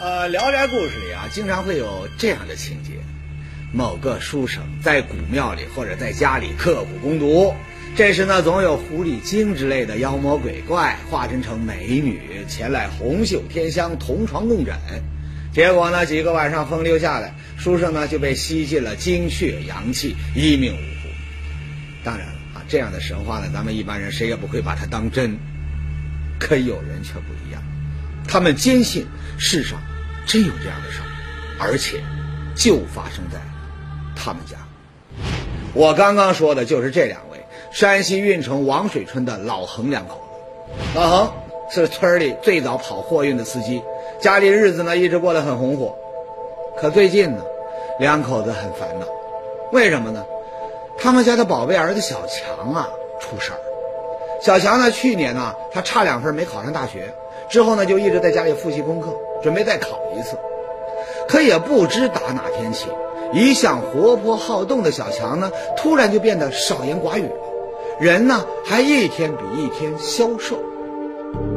呃，《聊斋》故事里啊，经常会有这样的情节：某个书生在古庙里或者在家里刻苦攻读，这时呢，总有狐狸精之类的妖魔鬼怪化身成美女前来红袖添香、同床共枕。结果呢，几个晚上风流下来，书生呢就被吸进了精血阳气，一命呜呼。当然了啊，这样的神话呢，咱们一般人谁也不会把它当真。可有人却不一样，他们坚信世上真有这样的事儿，而且就发生在他们家。我刚刚说的就是这两位山西运城王水村的老恒两口子。老恒是村里最早跑货运的司机，家里日子呢一直过得很红火。可最近呢，两口子很烦恼，为什么呢？他们家的宝贝儿子小强啊出事儿。小强呢，去年呢，他差两分没考上大学，之后呢，就一直在家里复习功课，准备再考一次。可也不知打哪天起，一向活泼好动的小强呢，突然就变得少言寡语了，人呢，还一天比一天消瘦。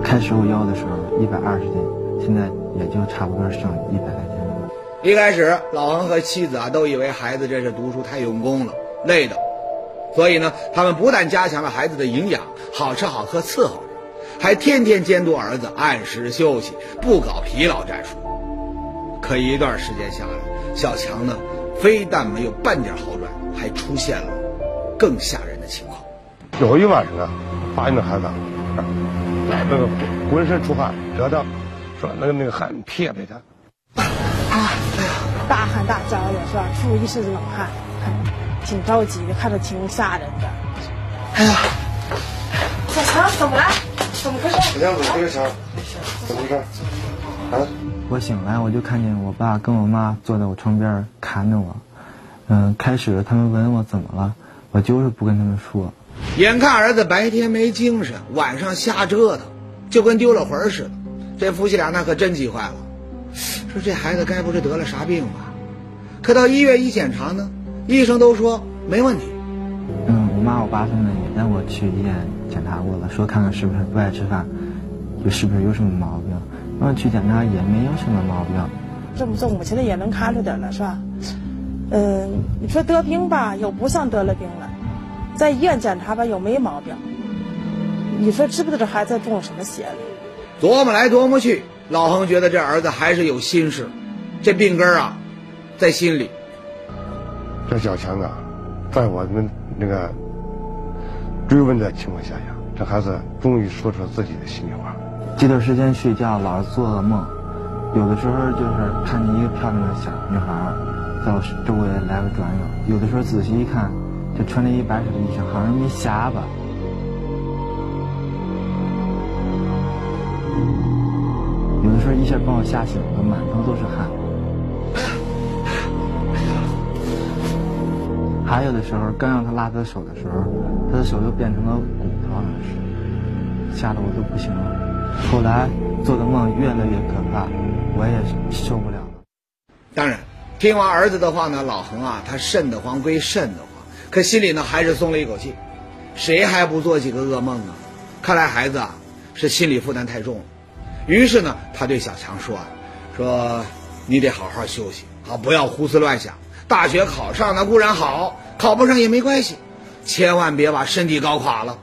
开始我腰的时候一百二十斤，现在也就差不多剩一百来斤了。一开始，老王和妻子啊，都以为孩子这是读书太用功了，累的。所以呢，他们不但加强了孩子的营养，好吃好喝伺候着，还天天监督儿子按时休息，不搞疲劳战术。可一段时间下来，小强呢，非但没有半点好转，还出现了更吓人的情况。有一晚上啊，发现那孩子，那个浑身出汗，得的，说那个那个汗撇撇的，啊，大汗大叫的是吧？出一身冷汗。挺着急的，看着挺吓人的。哎呀，小强怎么了？怎么回事？小强，这个强，怎么回事？啊！我醒来，我就看见我爸跟我妈坐在我床边看着我。嗯，开始他们问我怎么了，我就是不跟他们说。眼看儿子白天没精神，晚上瞎折腾，就跟丢了魂似的。这夫妻俩那可真急坏了，说这孩子该不是得了啥病吧？可到医院一检查呢？医生都说没问题。嗯，我妈我爸他们也带我去医院检查过了，说看看是不是不爱吃饭，就是不是有什么毛病。然后去检查也没有什么毛病。这么做，母亲的也能看出点了，是吧？嗯，你说得病吧，又不像得了病了；在医院检查吧，又没毛病。你说知不知道这孩子中了什么邪了？琢磨来琢磨去，老恒觉得这儿子还是有心事，这病根啊，在心里。这小强啊，在我们那个追问的情况下呀，这孩子终于说出了自己的心里话。这段时间睡觉老是做噩梦，有的时候就是看见一个漂亮的小女孩在我周围来回转悠，有的时候仔细一看，就穿着一白色的衣裳，好像没瞎吧。有的时候一下把我吓醒了，满头都是汗。还有的时候，刚让他拉他的手的时候，他的手就变成了骨头，好像是，吓得我都不行了。后来做的梦越来越可怕，我也受不了了。当然，听完儿子的话呢，老恒啊，他瘆得慌归瘆得慌，可心里呢还是松了一口气。谁还不做几个噩梦啊？看来孩子啊是心理负担太重了。于是呢，他对小强说：“啊说你得好好休息，啊，不要胡思乱想。”大学考上那固然好，考不上也没关系，千万别把身体搞垮了。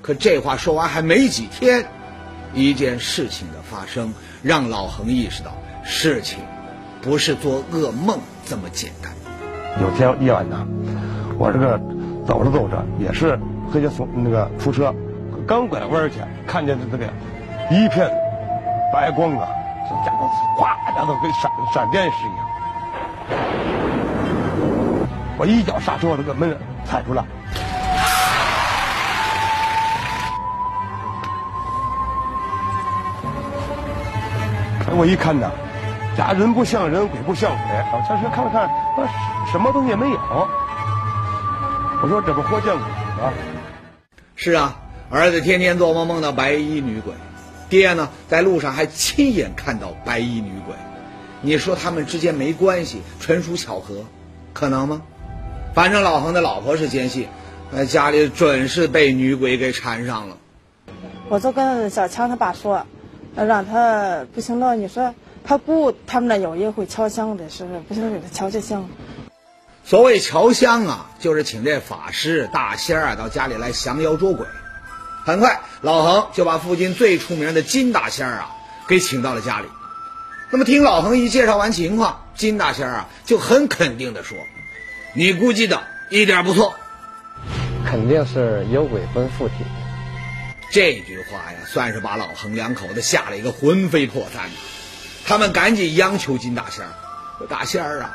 可这话说完还没几天，一件事情的发生让老恒意识到，事情不是做噩梦这么简单。有天夜晚呢，我这个走着走着，也是黑家从那个出车，刚拐弯去，看见这个一片白光啊，这家伙哗，家伙跟闪闪电似一样。我一脚刹车，那个门踩住了。我一看呢，家人不像人，鬼不像鬼，好像是看了看，什么东西也没有。我说这不活见鬼吗？是啊，儿子天天做梦梦到白衣女鬼，爹呢在路上还亲眼看到白衣女鬼。你说他们之间没关系，纯属巧合，可能吗？反正老恒的老婆是坚信，那家里准是被女鬼给缠上了。我就跟小强他爸说，让他不行了，你说他姑他们那有一个会敲香的，是不是？不行，给他敲敲香。所谓敲香啊，就是请这法师、大仙儿啊到家里来降妖捉鬼。很快，老恒就把附近最出名的金大仙儿啊给请到了家里。那么，听老恒一介绍完情况，金大仙儿啊就很肯定的说：“你估计的一点不错，肯定是有鬼魂附体。”这句话呀，算是把老恒两口子吓了一个魂飞魄散呐。他们赶紧央求金大仙儿：“说大仙儿啊！”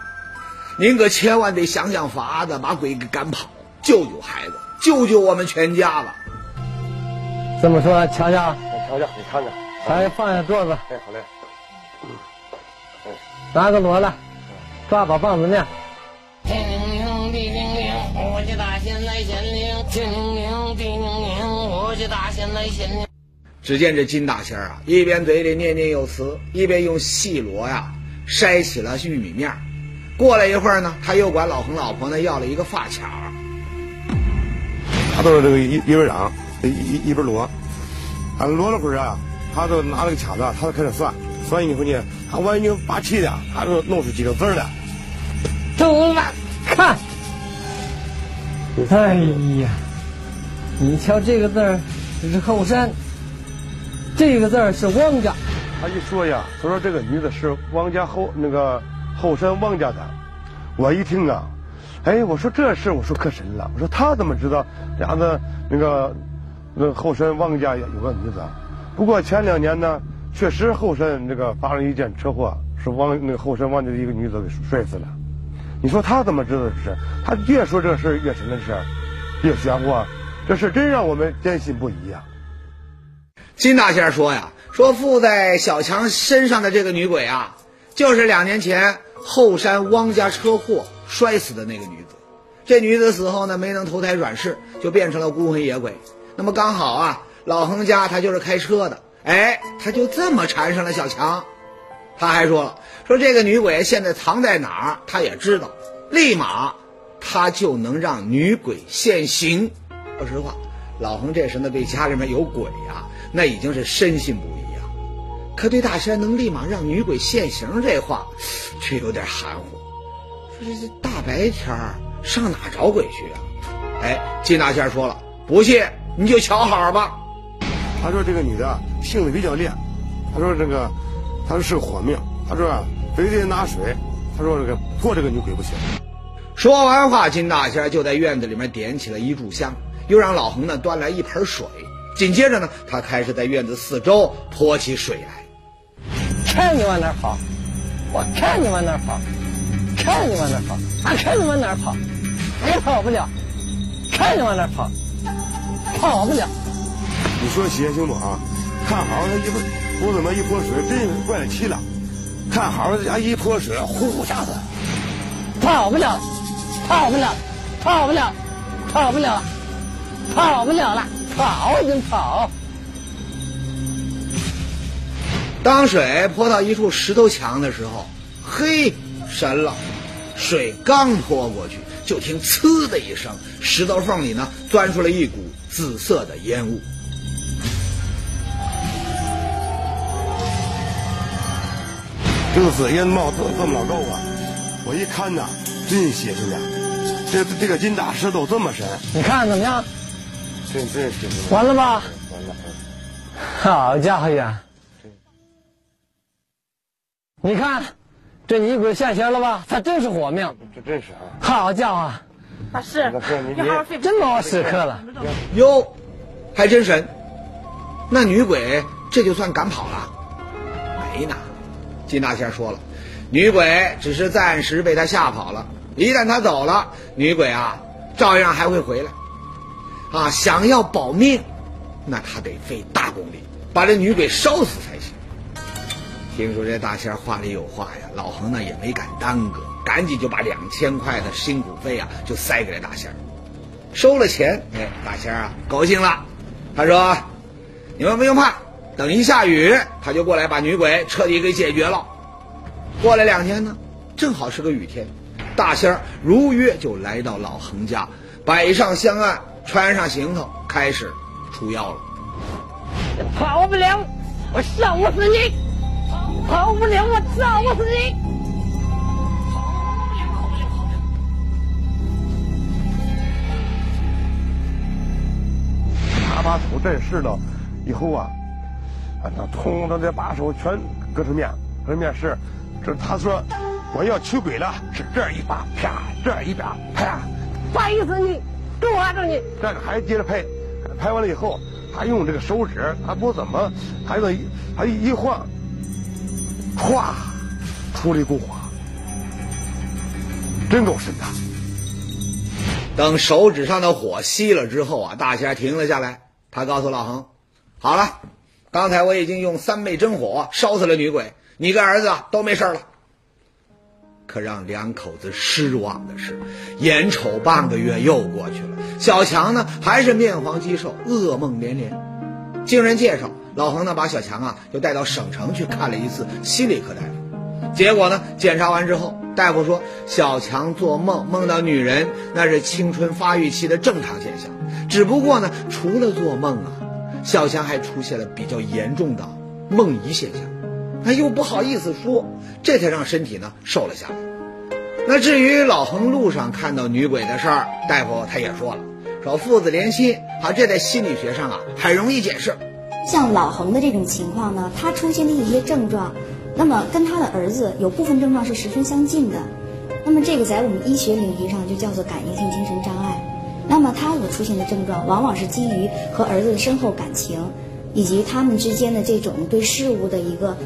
您可千万得想想法子，把鬼给赶跑，救救孩子，救救我们全家吧！这么说，瞧瞧，瞧瞧，你看看，来放下桌子，哎，好嘞，拿个锣来，抓把棒子念。我家大仙来显灵。天灵灵，地灵灵，我家大仙来显灵。只见这金大仙啊，一边嘴里念念有词，一边用细锣呀筛起了玉米面。过了一会儿呢，他又管老恒老婆呢要了一个发卡。他都是这个一一边嚷，一一一边锣，他锣了会儿啊，他就拿了个卡子，他就开始算，算以后呢，他万一八七的，他就弄出几个字儿来。走了，看。哎呀，你瞧这个字儿，这是后山，这个字儿是汪家。他一说呀，他说这个女的是汪家后那个后山汪家的。我一听啊，哎，我说这事我说可神了，我说他怎么知道俩子那个那后山汪家有个女子？不过前两年呢，确实后山这个发生一件车祸，是汪那个后山汪家的一个女子给摔死了。你说他怎么知道这事？他越说这事越神的事，越玄乎，这事真让我们坚信不疑呀。金大仙说呀，说附在小强身上的这个女鬼啊，就是两年前后山汪家车祸摔死的那个女子。这女子死后呢，没能投胎转世，就变成了孤魂野鬼。那么刚好啊，老恒家他就是开车的，哎，他就这么缠上了小强。他还说了，说这个女鬼现在藏在哪儿，他也知道，立马他就能让女鬼现形。说实话，老恒这时呢对家里面有鬼呀、那已经是深信不疑啊。可对大仙能立马让女鬼现形这话，却有点含糊。说这这大白天儿上哪找鬼去啊？哎，金大仙说了，不信你就瞧好吧。他说这个女的性子比较烈，他说这个，他说是个火命，他说啊非得拿水，他说这个破这个女鬼不行。说完话，金大仙就在院子里面点起了一炷香，又让老恒呢端来一盆水。紧接着呢，他开始在院子四周泼起水来。看你往哪儿跑，我看你往哪儿跑，看你往哪儿跑，啊，看你往哪儿跑，也跑不了，看你往哪儿跑，跑不了。你说邪行不啊？看好了一不不怎么一泼水，真是怪了气了。看好人家一泼水，呼下子，跑不了，跑不了，跑不了，跑不了，跑不了了，跑就跑。当水泼到一处石头墙的时候，嘿，神了！水刚泼过去，就听“呲”的一声，石头缝里呢钻出了一股紫色的烟雾。这个紫烟冒这这么老高啊！我一看呐，真邪性啊！这这个金大石头这么神，你看怎么样？真真邪性。完了吧？完了。好家伙呀！你看，这女鬼现形了吧？她真是活命。这真是啊！好家伙，大师那是你你好好睡真把我使磕了。哟，还真神！那女鬼这就算赶跑了？没呢。金大仙说了，女鬼只是暂时被他吓跑了，一旦他走了，女鬼啊照样还会回来。啊，想要保命，那他得费大功力把这女鬼烧死才行。听说这大仙话里有话呀，老恒呢也没敢耽搁，赶紧就把两千块的辛苦费啊就塞给了大仙。收了钱，哎，大仙啊高兴了，他说：“你们不用怕，等一下雨，他就过来把女鬼彻底给解决了。”过了两天呢，正好是个雨天，大仙儿如约就来到老恒家，摆上香案，穿上行头，开始出妖了。跑不了，我烧死你！跑不了，我烧死你！他把土镇事了以后啊，啊，那痛的这把手全搁成面，搁成面是，这他说我要求鬼了，是这一把啪，这一把啪，拍死你，抓着你！这个还接着拍，拍完了以后，他用这个手指，他不怎么，他那一他一晃，咵，出了一股火，真够深的。等手指上的火熄了之后啊，大仙停了下来。他告诉老恒：“好了，刚才我已经用三昧真火烧死了女鬼，你跟儿子都没事了。”可让两口子失望的是，眼瞅半个月又过去了，小强呢还是面黄肌瘦，噩梦连连。经人介绍，老恒呢把小强啊就带到省城去看了一次心理科大夫。结果呢，检查完之后，大夫说小强做梦梦到女人，那是青春发育期的正常现象。只不过呢，除了做梦啊，小强还出现了比较严重的梦遗现象，他又不好意思说，这才让身体呢瘦了下来。那至于老恒路上看到女鬼的事儿，大夫他也说了，说父子连心啊，这在心理学上啊很容易解释。像老恒的这种情况呢，他出现的一些症状，那么跟他的儿子有部分症状是十分相近的，那么这个在我们医学领域上就叫做感应性精神障碍。那么他所出现的症状，往往是基于和儿子的深厚感情，以及他们之间的这种对事物的一个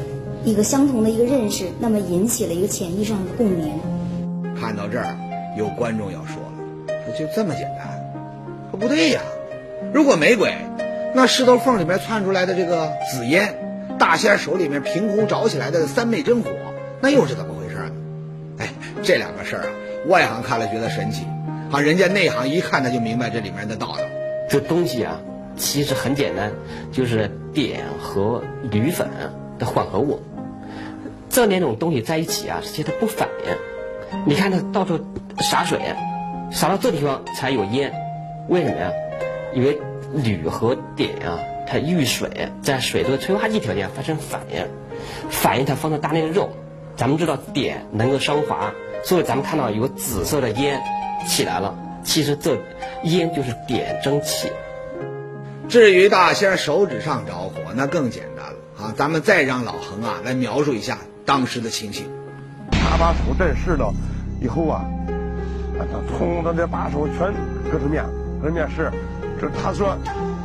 一个相同的一个认识，那么引起了一个潜意识上的共鸣。看到这儿，有观众要说了，说就这么简单？说不对呀，如果没鬼，那石头缝里面窜出来的这个紫烟，大仙手里面凭空着起来的三昧真火，那又是怎么回事呢？哎，这两个事儿啊，外行看了觉得神奇。啊，人家内行一看他就明白这里面的道道。这东西啊，其实很简单，就是碘和铝粉的混合物。这两种东西在一起啊，其实它不反应。你看它到处洒水，洒到这地方才有烟，为什么呀？因为铝和碘啊，它遇水，在水的催化剂条件发生反应，反应它放到大量的肉。咱们知道碘能够升华，所以咱们看到有紫色的烟。起来了，其实这烟就是点蒸汽。至于大仙手指上着火，那更简单了啊！咱们再让老恒啊来描述一下当时的情形。他把手震湿了以后啊，他痛的这把手全搁成面，搁成面是，这他说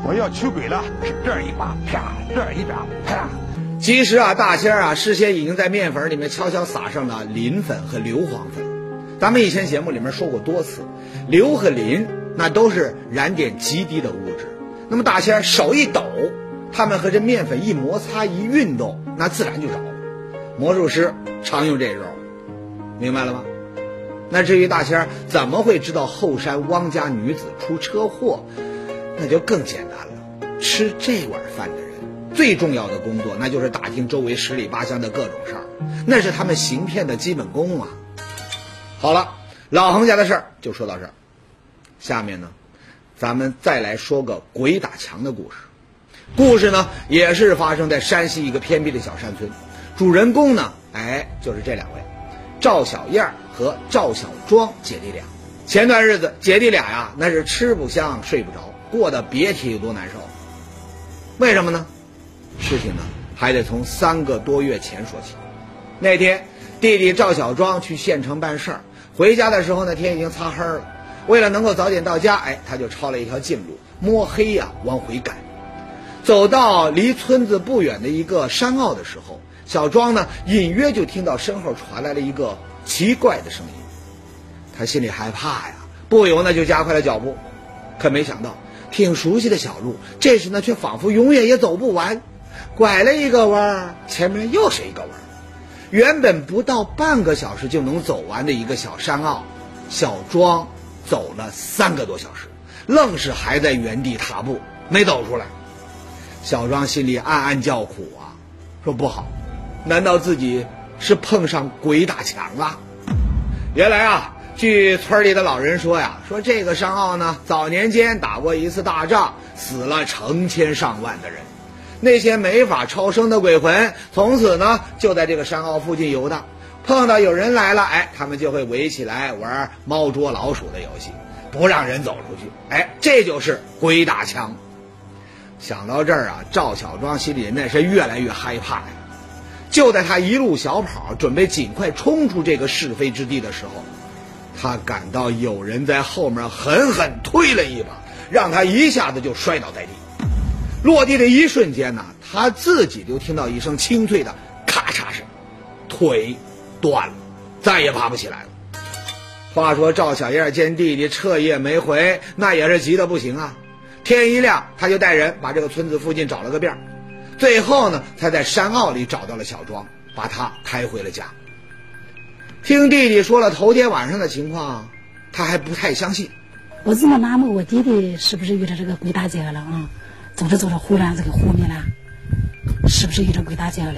我要求鬼了，是这儿一把啪，这儿一掌啪。其实啊，大仙啊事先已经在面粉里面悄悄撒上了磷粉和硫磺粉。咱们以前节目里面说过多次，硫和磷那都是燃点极低的物质。那么大仙手一抖，它们和这面粉一摩擦一运动，那自然就着了。魔术师常用这招，明白了吗？那至于大仙怎么会知道后山汪家女子出车祸，那就更简单了。吃这碗饭的人，最重要的工作那就是打听周围十里八乡的各种事儿，那是他们行骗的基本功啊。好了，老恒家的事儿就说到这儿。下面呢，咱们再来说个鬼打墙的故事。故事呢，也是发生在山西一个偏僻的小山村。主人公呢，哎，就是这两位，赵小燕和赵小庄姐弟俩。前段日子，姐弟俩呀，那是吃不香睡不着，过得别提有多难受。为什么呢？事情呢，还得从三个多月前说起。那天，弟弟赵小庄去县城办事儿。回家的时候呢，天已经擦黑了。为了能够早点到家，哎，他就抄了一条近路，摸黑呀往回赶。走到离村子不远的一个山坳的时候，小庄呢隐约就听到身后传来了一个奇怪的声音。他心里害怕呀，不由呢就加快了脚步。可没想到，挺熟悉的小路，这时呢却仿佛永远也走不完。拐了一个弯儿，前面又是一个弯儿。原本不到半个小时就能走完的一个小山坳，小庄走了三个多小时，愣是还在原地踏步，没走出来。小庄心里暗暗叫苦啊，说不好，难道自己是碰上鬼打墙了？原来啊，据村里的老人说呀，说这个山坳呢，早年间打过一次大仗，死了成千上万的人。那些没法超生的鬼魂，从此呢就在这个山坳附近游荡。碰到有人来了，哎，他们就会围起来玩猫捉老鼠的游戏，不让人走出去。哎，这就是鬼打墙。想到这儿啊，赵小庄心里那是越来越害怕呀。就在他一路小跑，准备尽快冲出这个是非之地的时候，他感到有人在后面狠狠推了一把，让他一下子就摔倒在地。落地的一瞬间呢，他自己就听到一声清脆的咔嚓声，腿断了，再也爬不起来了。话说赵小燕见弟弟彻夜没回，那也是急得不行啊。天一亮，他就带人把这个村子附近找了个遍，最后呢，才在山坳里找到了小庄，把他抬回了家。听弟弟说了头天晚上的情况，他还不太相信。我这么纳闷，我弟弟是不是遇到这个鬼大姐了啊？走着走着，忽然这个昏迷了，是不是遇到鬼打架了？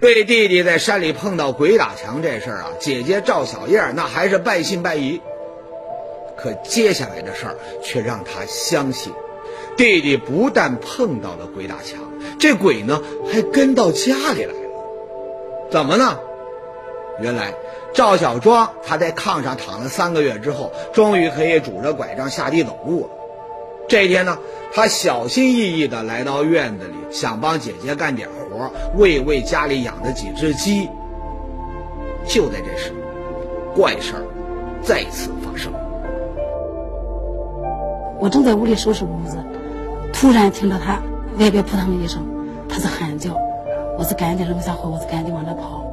对弟弟在山里碰到鬼打墙这事儿啊，姐姐赵小燕那还是半信半疑。可接下来的事儿却让他相信，弟弟不但碰到了鬼打墙，这鬼呢还跟到家里来了。怎么呢？原来赵小庄他在炕上躺了三个月之后，终于可以拄着拐杖下地走路了。这一天呢，他小心翼翼地来到院子里，想帮姐姐干点活，喂喂家里养的几只鸡。就在这时，怪事儿再次发生。我正在屋里收拾屋子，突然听到他外边扑腾一声，他是喊叫，我是赶紧扔下火，我是赶紧往那跑。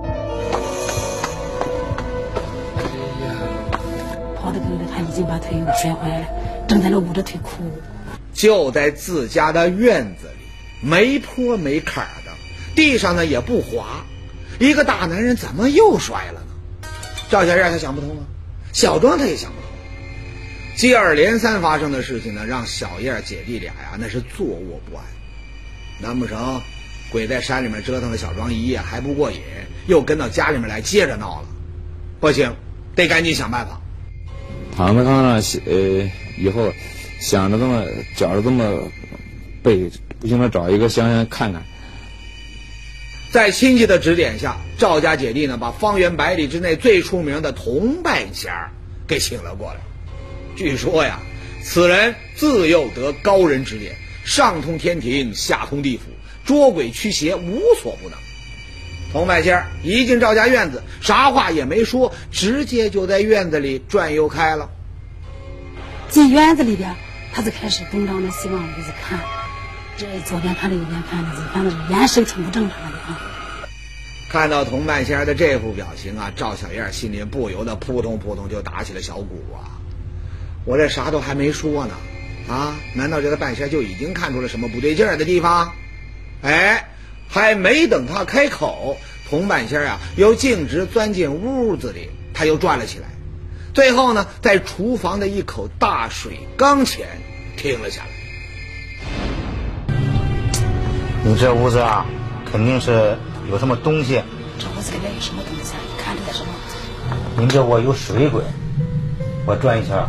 跑的跟着他已经把腿给摔坏了，正在那捂着腿哭。就在自家的院子里，没坡没坎的，地上呢也不滑，一个大男人怎么又摔了呢？赵小燕她想不通啊，小庄他也想不通。接二连三发生的事情呢，让小燕姐弟俩呀那是坐卧不安。难不成鬼在山里面折腾了小庄一夜还不过瘾，又跟到家里面来接着闹了？不行，得赶紧想办法。躺在炕上，呃，以后想着这么觉着这么背，不行了找一个乡下看看。在亲戚的指点下，赵家姐弟呢把方圆百里之内最出名的铜半仙儿给请了过来。据说呀，此人自幼得高人指点，上通天庭，下通地府，捉鬼驱邪无所不能。铜半仙儿一进赵家院子，啥话也没说，直接就在院子里转悠开了。进院子里边，他就开始东张的西望的就看，这左边看着右边看的，反正眼神挺不正常的啊。看到童半仙的这副表情啊，赵小燕心里不由得扑通扑通就打起了小鼓啊。我这啥都还没说呢，啊？难道这个半仙就已经看出了什么不对劲儿的地方？哎，还没等他开口，童半仙啊又径直钻进屋子里，他又转了起来，最后呢，在厨房的一口大水缸前停了下来。你这屋子啊，肯定是有什么东西。这屋子里面有什么东西？你看着点什么？您这屋有水鬼，我转一圈。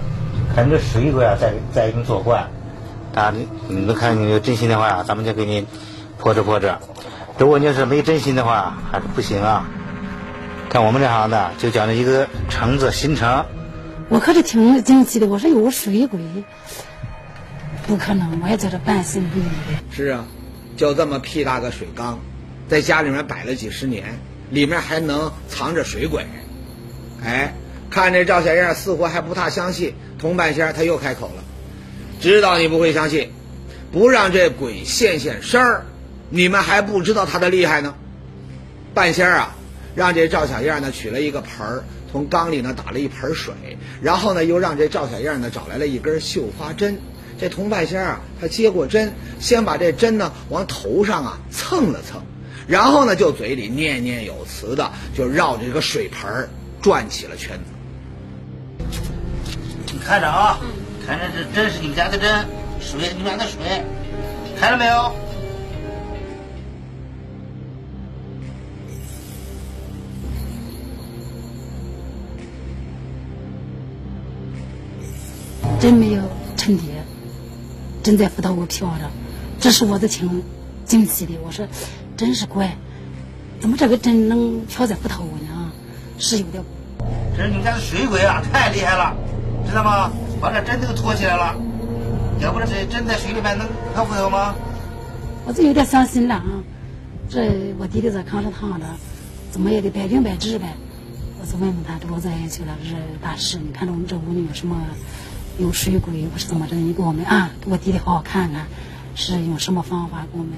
看这水鬼啊，在在给你作怪，啊，你你看你有真心的话呀，咱们就给你破着破着。如果你要是没真心的话，还是不行啊。看我们这行的，就讲了一个橙子心诚。我可是挺惊奇的，我说有水鬼，不可能，我也在这半信不疑。是啊，就这么屁大个水缸，在家里面摆了几十年，里面还能藏着水鬼？哎。看这赵小燕似乎还不太相信，童半仙他又开口了：“知道你不会相信，不让这鬼现现身儿，你们还不知道他的厉害呢。”半仙啊，让这赵小燕呢取了一个盆儿，从缸里呢打了一盆水，然后呢又让这赵小燕呢找来了一根绣花针。这铜半仙啊，他接过针，先把这针呢往头上啊蹭了蹭，然后呢就嘴里念念有词的就绕着这个水盆转起了圈子。你看着啊，看着这针是你家的针，水你们家的水，开了没有？真没有沉底，真在浮到我飘着，这是我的挺惊喜的。我说，真是怪，怎么这个针能飘在骨头呢？是有点。这是你们家的水鬼啊，太厉害了，知道吗？把这针都托起来了，要不然这针在水里面能飘浮头吗？我就有点伤心了啊！这我弟弟在炕上躺着，怎么也得百病百治呗。我就问问他，这我在去了，是大师，你看着我们这屋里有什么有水鬼，不是怎么着？你给我们啊，给我弟弟好好看看，是用什么方法给我们？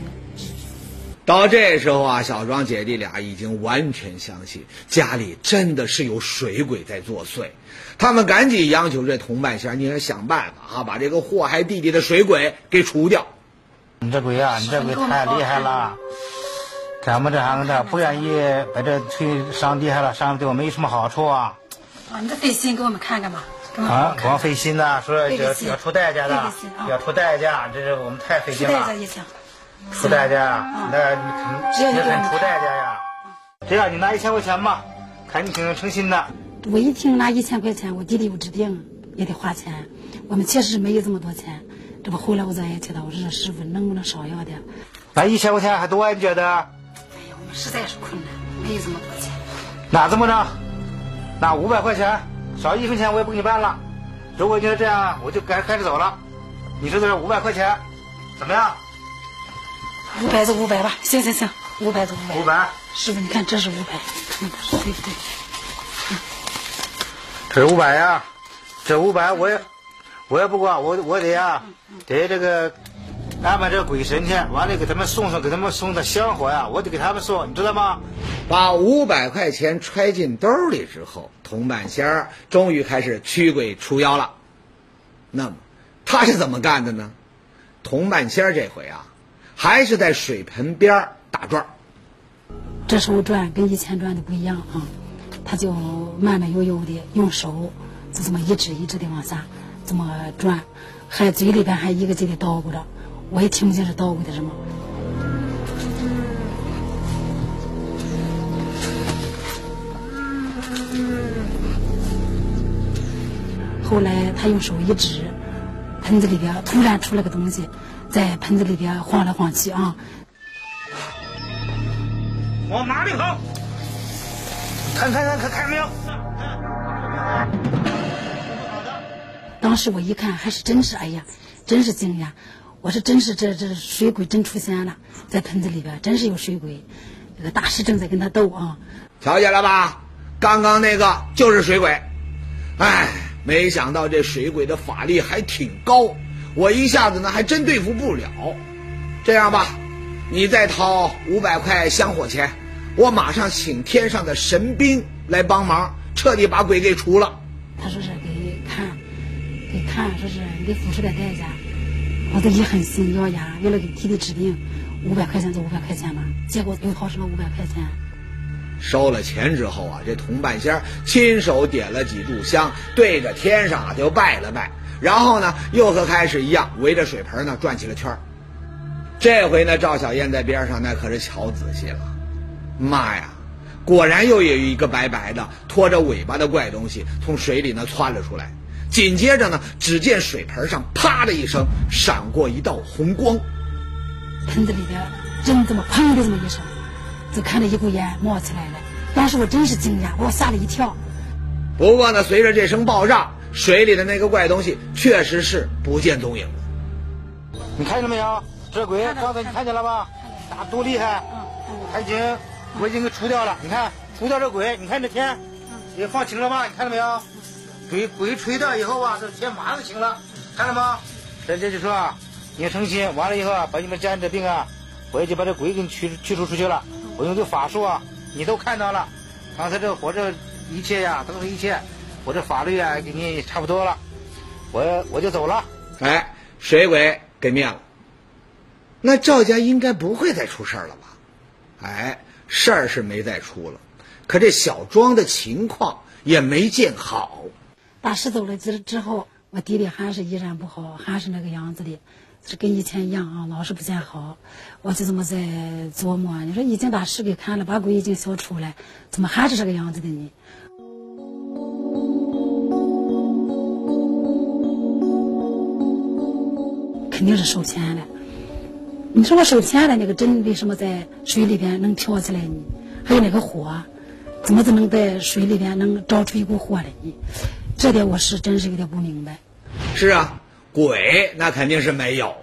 到这时候啊，小庄姐弟俩已经完全相信家里真的是有水鬼在作祟，他们赶紧央求这同伴仙，你要想办法啊，把这个祸害弟弟的水鬼给除掉。你这鬼啊，你这鬼太厉害了！咱们这行的不愿意把这腿伤厉害了，伤对我没什么好处啊。啊，你这费心给我们看看吧。啊，光费心呐，说要要出代价的，要出代价，这是我们太费心了。出代价也行。出代价，那你肯你肯出代价呀？这样，你拿一千块钱吧，看你挺诚心的。我一听拿一千块钱，我弟弟有治病，也得花钱。我们确实没有这么多钱。这不后来我再也提到，我说师傅能不能少要点？那一千块钱还多，你觉得？哎呀，我们实在是困难，没有这么多钱。那怎么着？拿五百块钱，少一分钱我也不给你办了。如果你要这样，我就该开始走了。你说这五百块钱，怎么样？五百就五百吧，行行行，五百就五百。五百，师傅，你看这是五百，看对不对？这是五百呀，这五百我也我也不管，我我得呀，得这个安排这鬼神去，完了给他们送上，给他们送的香火呀，我得给他们送，你知道吗？把五百块钱揣进兜里之后，铜板仙儿终于开始驱鬼除妖了。那么他是怎么干的呢？铜板仙儿这回啊，还是在水盆边儿打转。这时候转跟以前转的不一样啊，他就慢慢悠悠的用手就这么一指一指的往下这么转，还嘴里边还一个劲的叨咕着，我也听不见是捣鼓的什么。后来他用手一指，盆子里边突然出来个东西，在盆子里边晃来晃去啊。往哪里跑？看看看看看没有？当时我一看，还是真是，哎呀，真是惊讶！我说真是这这水鬼真出现了，在盆子里边真是有水鬼，这个大师正在跟他斗啊！瞧见了吧？刚刚那个就是水鬼，哎，没想到这水鬼的法力还挺高，我一下子呢还真对付不了。这样吧，你再掏五百块香火钱，我马上请天上的神兵来帮忙，彻底把鬼给除了。他说是给看，给看，说是你得付出点代价。我都一狠心咬牙，为了给弟弟治病，五百块钱就五百块钱吧。结果又掏出了五百块钱。收了钱之后啊，这铜半仙亲手点了几炷香，对着天上就拜了拜，然后呢又和开始一样围着水盆呢转起了圈儿。这回呢，赵小燕在边上那可是瞧仔细了，妈呀，果然又有一个白白的拖着尾巴的怪东西从水里呢窜了出来。紧接着呢，只见水盆上啪的一声闪过一道红光，盆子里边真这么砰的这么一声。就看着一股烟冒起来了，当时我真是惊讶，把我吓了一跳。不过呢，随着这声爆炸，水里的那个怪东西确实是不见踪影了。你看见了没有？这鬼刚才你看见了吧？打多厉害！他已经我已经给除掉了。你看，除掉这鬼，你看这天也放晴了吧？你看到没有？鬼鬼吹掉以后啊，这天马上就晴了，看到吗？这这就说啊，你成心，完了以后啊，把你们家这病啊，我也就把这鬼给你驱驱除出去了。我用这法术啊，你都看到了。刚才这我这一切呀，都是一切，我这法律啊，给你差不多了，我我就走了。哎，水鬼给灭了。那赵家应该不会再出事儿了吧？哎，事儿是没再出了，可这小庄的情况也没见好。大师走了之之后，我弟弟还是依然不好，还是那个样子的。是跟以前一样啊，老是不见好，我就这么在琢磨。你说已经大师给看了，把鬼已经消除了，怎么还是这个样子的呢？肯定是收钱了。你说我收钱了那个针为什么在水里边能跳起来呢？还有那个火，怎么就能在水里边能照出一股火来呢？这点我是真是有点不明白。是啊，鬼那肯定是没有。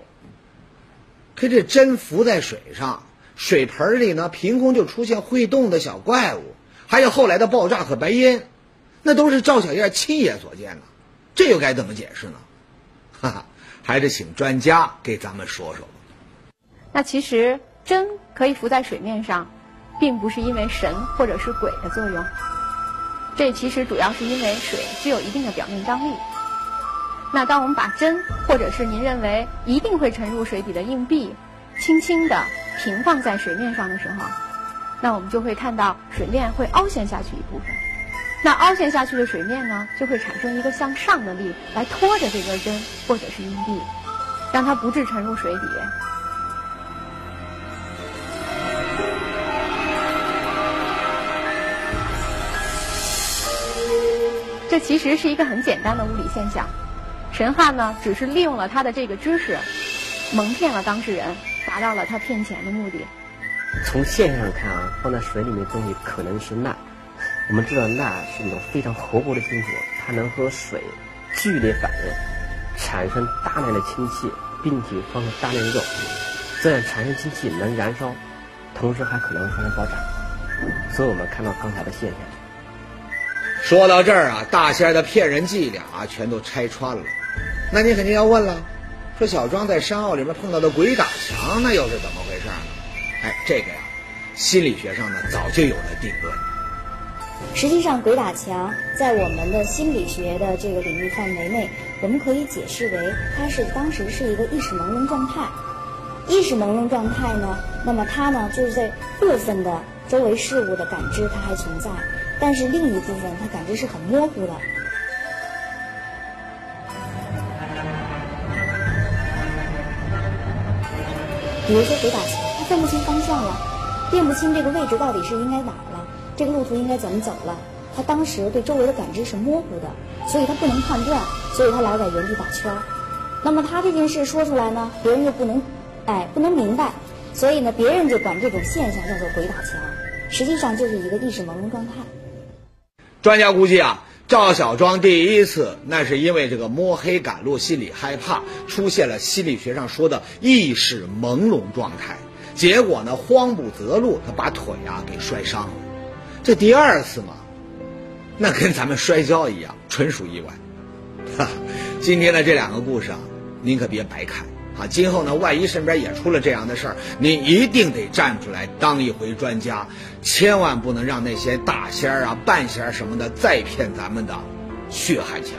可这针浮在水上，水盆里呢凭空就出现会动的小怪物，还有后来的爆炸和白烟，那都是赵小燕亲眼所见的，这又该怎么解释呢？哈哈，还是请专家给咱们说说吧。那其实针可以浮在水面上，并不是因为神或者是鬼的作用，这其实主要是因为水具有一定的表面张力。那当我们把针，或者是您认为一定会沉入水底的硬币，轻轻地平放在水面上的时候，那我们就会看到水面会凹陷下去一部分。那凹陷下去的水面呢，就会产生一个向上的力来拖着这根针或者是硬币，让它不致沉入水底。这其实是一个很简单的物理现象。神汉呢，只是利用了他的这个知识，蒙骗了当事人，达到了他骗钱的目的。从现象上看啊，放在水里面的东西可能是钠。我们知道钠是一种非常活泼的金属，它能和水剧烈反应，产生大量的氢气，并且放出大量的热，这样产生氢气能燃烧，同时还可能发生爆炸。所以我们看到刚才的现象。说到这儿啊，大仙儿的骗人伎俩啊，全都拆穿了。那你肯定要问了，说小庄在山坳里面碰到的鬼打墙，那又是怎么回事呢？哎，这个呀，心理学上呢早就有了定论。实际上，鬼打墙在我们的心理学的这个领域范围内，我们可以解释为它是当时是一个意识朦胧状态。意识朦胧状态呢，那么它呢就是在部分的周围事物的感知它还存在，但是另一部分他感知是很模糊的。比如说鬼打墙，他分不清方向了，辨不清这个位置到底是应该哪了，这个路途应该怎么走了。他当时对周围的感知是模糊的，所以他不能判断，所以他老在原地打圈。那么他这件事说出来呢，别人又不能，哎，不能明白，所以呢，别人就管这种现象叫做鬼打墙，实际上就是一个意识朦胧状态。专家估计啊。赵小庄第一次，那是因为这个摸黑赶路，心里害怕，出现了心理学上说的意识朦胧状态。结果呢，慌不择路，他把腿啊给摔伤了。这第二次嘛，那跟咱们摔跤一样，纯属意外。哈，今天的这两个故事啊，您可别白看今后呢，万一身边也出了这样的事儿，你一定得站出来当一回专家。千万不能让那些大仙儿啊、半仙儿什么的再骗咱们的血汗钱。